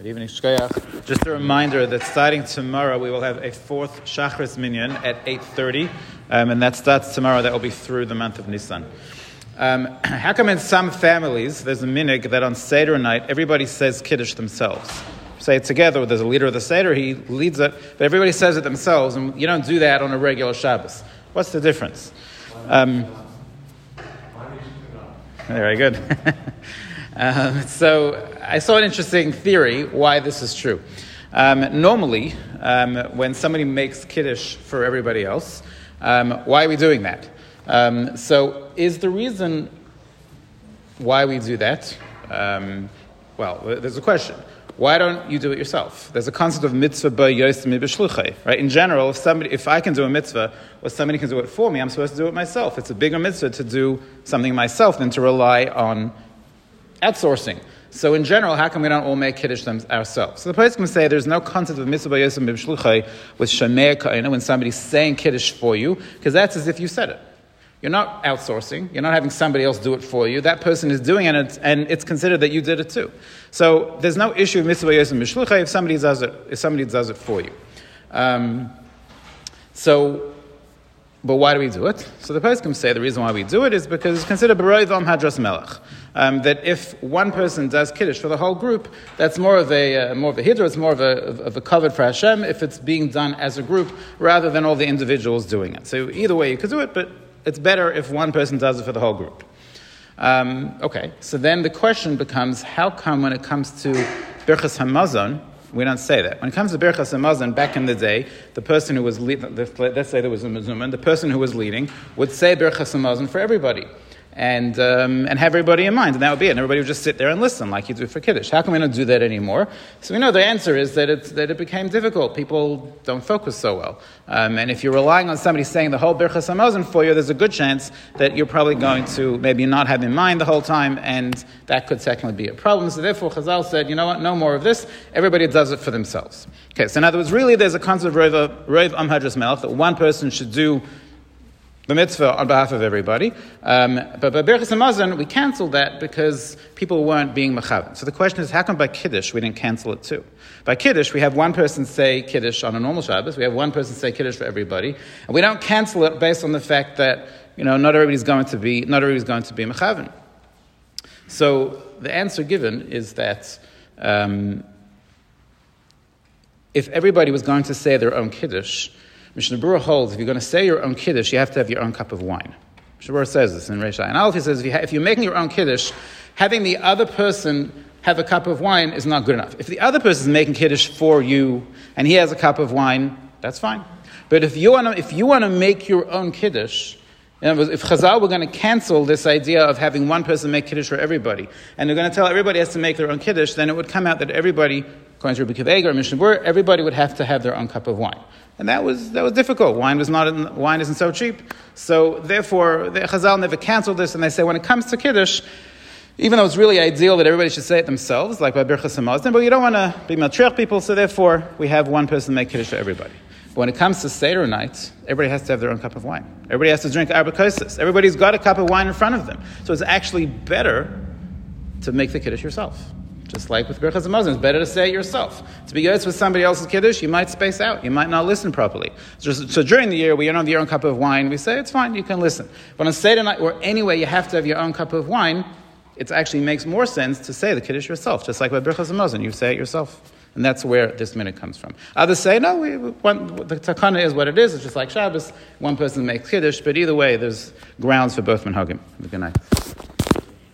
Good evening, Shkoyach. Just a reminder that starting tomorrow we will have a fourth Shachris Minyan at 8.30, um, and that starts tomorrow. That will be through the month of Nisan. Um, how come in some families there's a minhag that on Seder night everybody says Kiddush themselves? Say it together, there's a leader of the Seder, he leads it, but everybody says it themselves, and you don't do that on a regular Shabbos. What's the difference? Um, very good. Um, so I saw an interesting theory why this is true. Um, normally, um, when somebody makes kiddush for everybody else, um, why are we doing that? Um, so, is the reason why we do that? Um, well, there's a question. Why don't you do it yourself? There's a concept of mitzvah by b'shluchay, right? In general, if somebody, if I can do a mitzvah, or somebody can do it for me, I'm supposed to do it myself. It's a bigger mitzvah to do something myself than to rely on outsourcing. So in general, how come we don't all make kiddush them ourselves? So the place can say there's no concept of mitzvah yosem with shomea k'oneh when somebody's saying kiddush for you, because that's as if you said it. You're not outsourcing. You're not having somebody else do it for you. That person is doing it, and it's considered that you did it too. So there's no issue of mitzvah yosem if somebody does it. If somebody does it for you. Um, so but why do we do it? So the poskim say the reason why we do it is because it's considered b'roivam hadras melech. Um, that if one person does kiddush for the whole group, that's more of a uh, more of a hiddur. It's more of a of a kavod for Hashem if it's being done as a group rather than all the individuals doing it. So either way you could do it, but it's better if one person does it for the whole group. Um, okay, so then the question becomes: How come when it comes to birchas hamazon? We don't say that. When it comes to Birchas Hamazon, back in the day, the person who was leading, let's say there was a mezuman, the person who was leading would say Birchas Hamazon for everybody and, um, and have everybody in mind, and that would be it. And everybody would just sit there and listen like you do for Kiddush. How come we don't do that anymore? So we know the answer is that, it's, that it became difficult. People don't focus so well. Um, and if you're relying on somebody saying the whole Birchas Hamazon for you, there's a good chance that you're probably going to maybe not have in mind the whole time, and that could technically be a problem. So therefore, Chazal said, you know what, no more of this. Everybody does it for themselves. Okay, so in other words, really there's a concept of Rov Am Hadras Melech that one person should do the mitzvah on behalf of everybody. Um, but by Berachas Hamazon, we canceled that because people weren't being mechavan. So the question is, how come by Kiddush we didn't cancel it too? By Kiddush, we have one person say Kiddush on a normal Shabbos, we have one person say Kiddush for everybody, and we don't cancel it based on the fact that, you know, not everybody's going to be, not everybody's going to be mechavan. So the answer given is that um, if everybody was going to say their own Kiddush, Mishnah Berurah holds if you're going to say your own kiddush, you have to have your own cup of wine. Mishnah Berurah says this in Reisha. And Aleph says if, you ha- if you're making your own kiddush, having the other person have a cup of wine is not good enough. If the other person is making kiddush for you and he has a cup of wine, that's fine. But if you want to, if you want to make your own kiddush, if Chazal were going to cancel this idea of having one person make kiddush for everybody, and they're going to tell everybody has to make their own kiddush, then it would come out that everybody, according to Rabbi Akiva or Mishnah everybody would have to have their own cup of wine and that was that was difficult. Wine was not in, wine isn't so cheap, so therefore the Chazal never canceled this, and they say when it comes to kiddush. Even though it's really ideal that everybody should say it themselves, like by Birchas Hamazon, but you don't want to be matriach people, so therefore we have one person make kiddush for everybody. When it comes to Seder night, everybody has to have their own cup of wine. Everybody has to drink arba kosos. Everybody's got a cup of wine in front of them. So it's actually better to make the kiddush yourself. Just like with Birchas Hamazon, it's better to say it yourself. To be good with somebody else's kiddush, you might space out. You might not listen properly. So, during the year, you don't have your own cup of wine, we say it's fine, you can listen. But on Seder night, or anyway, you have to have your own cup of wine, it actually makes more sense to say the kiddush yourself. Just like with Birchas Hamazon, you say it yourself. And that's where this minhag comes from. Others say, no, we, one, the takana is what it is. It's just like Shabbos. One person makes kiddush, but either way, there's grounds for both minhagim. Good night.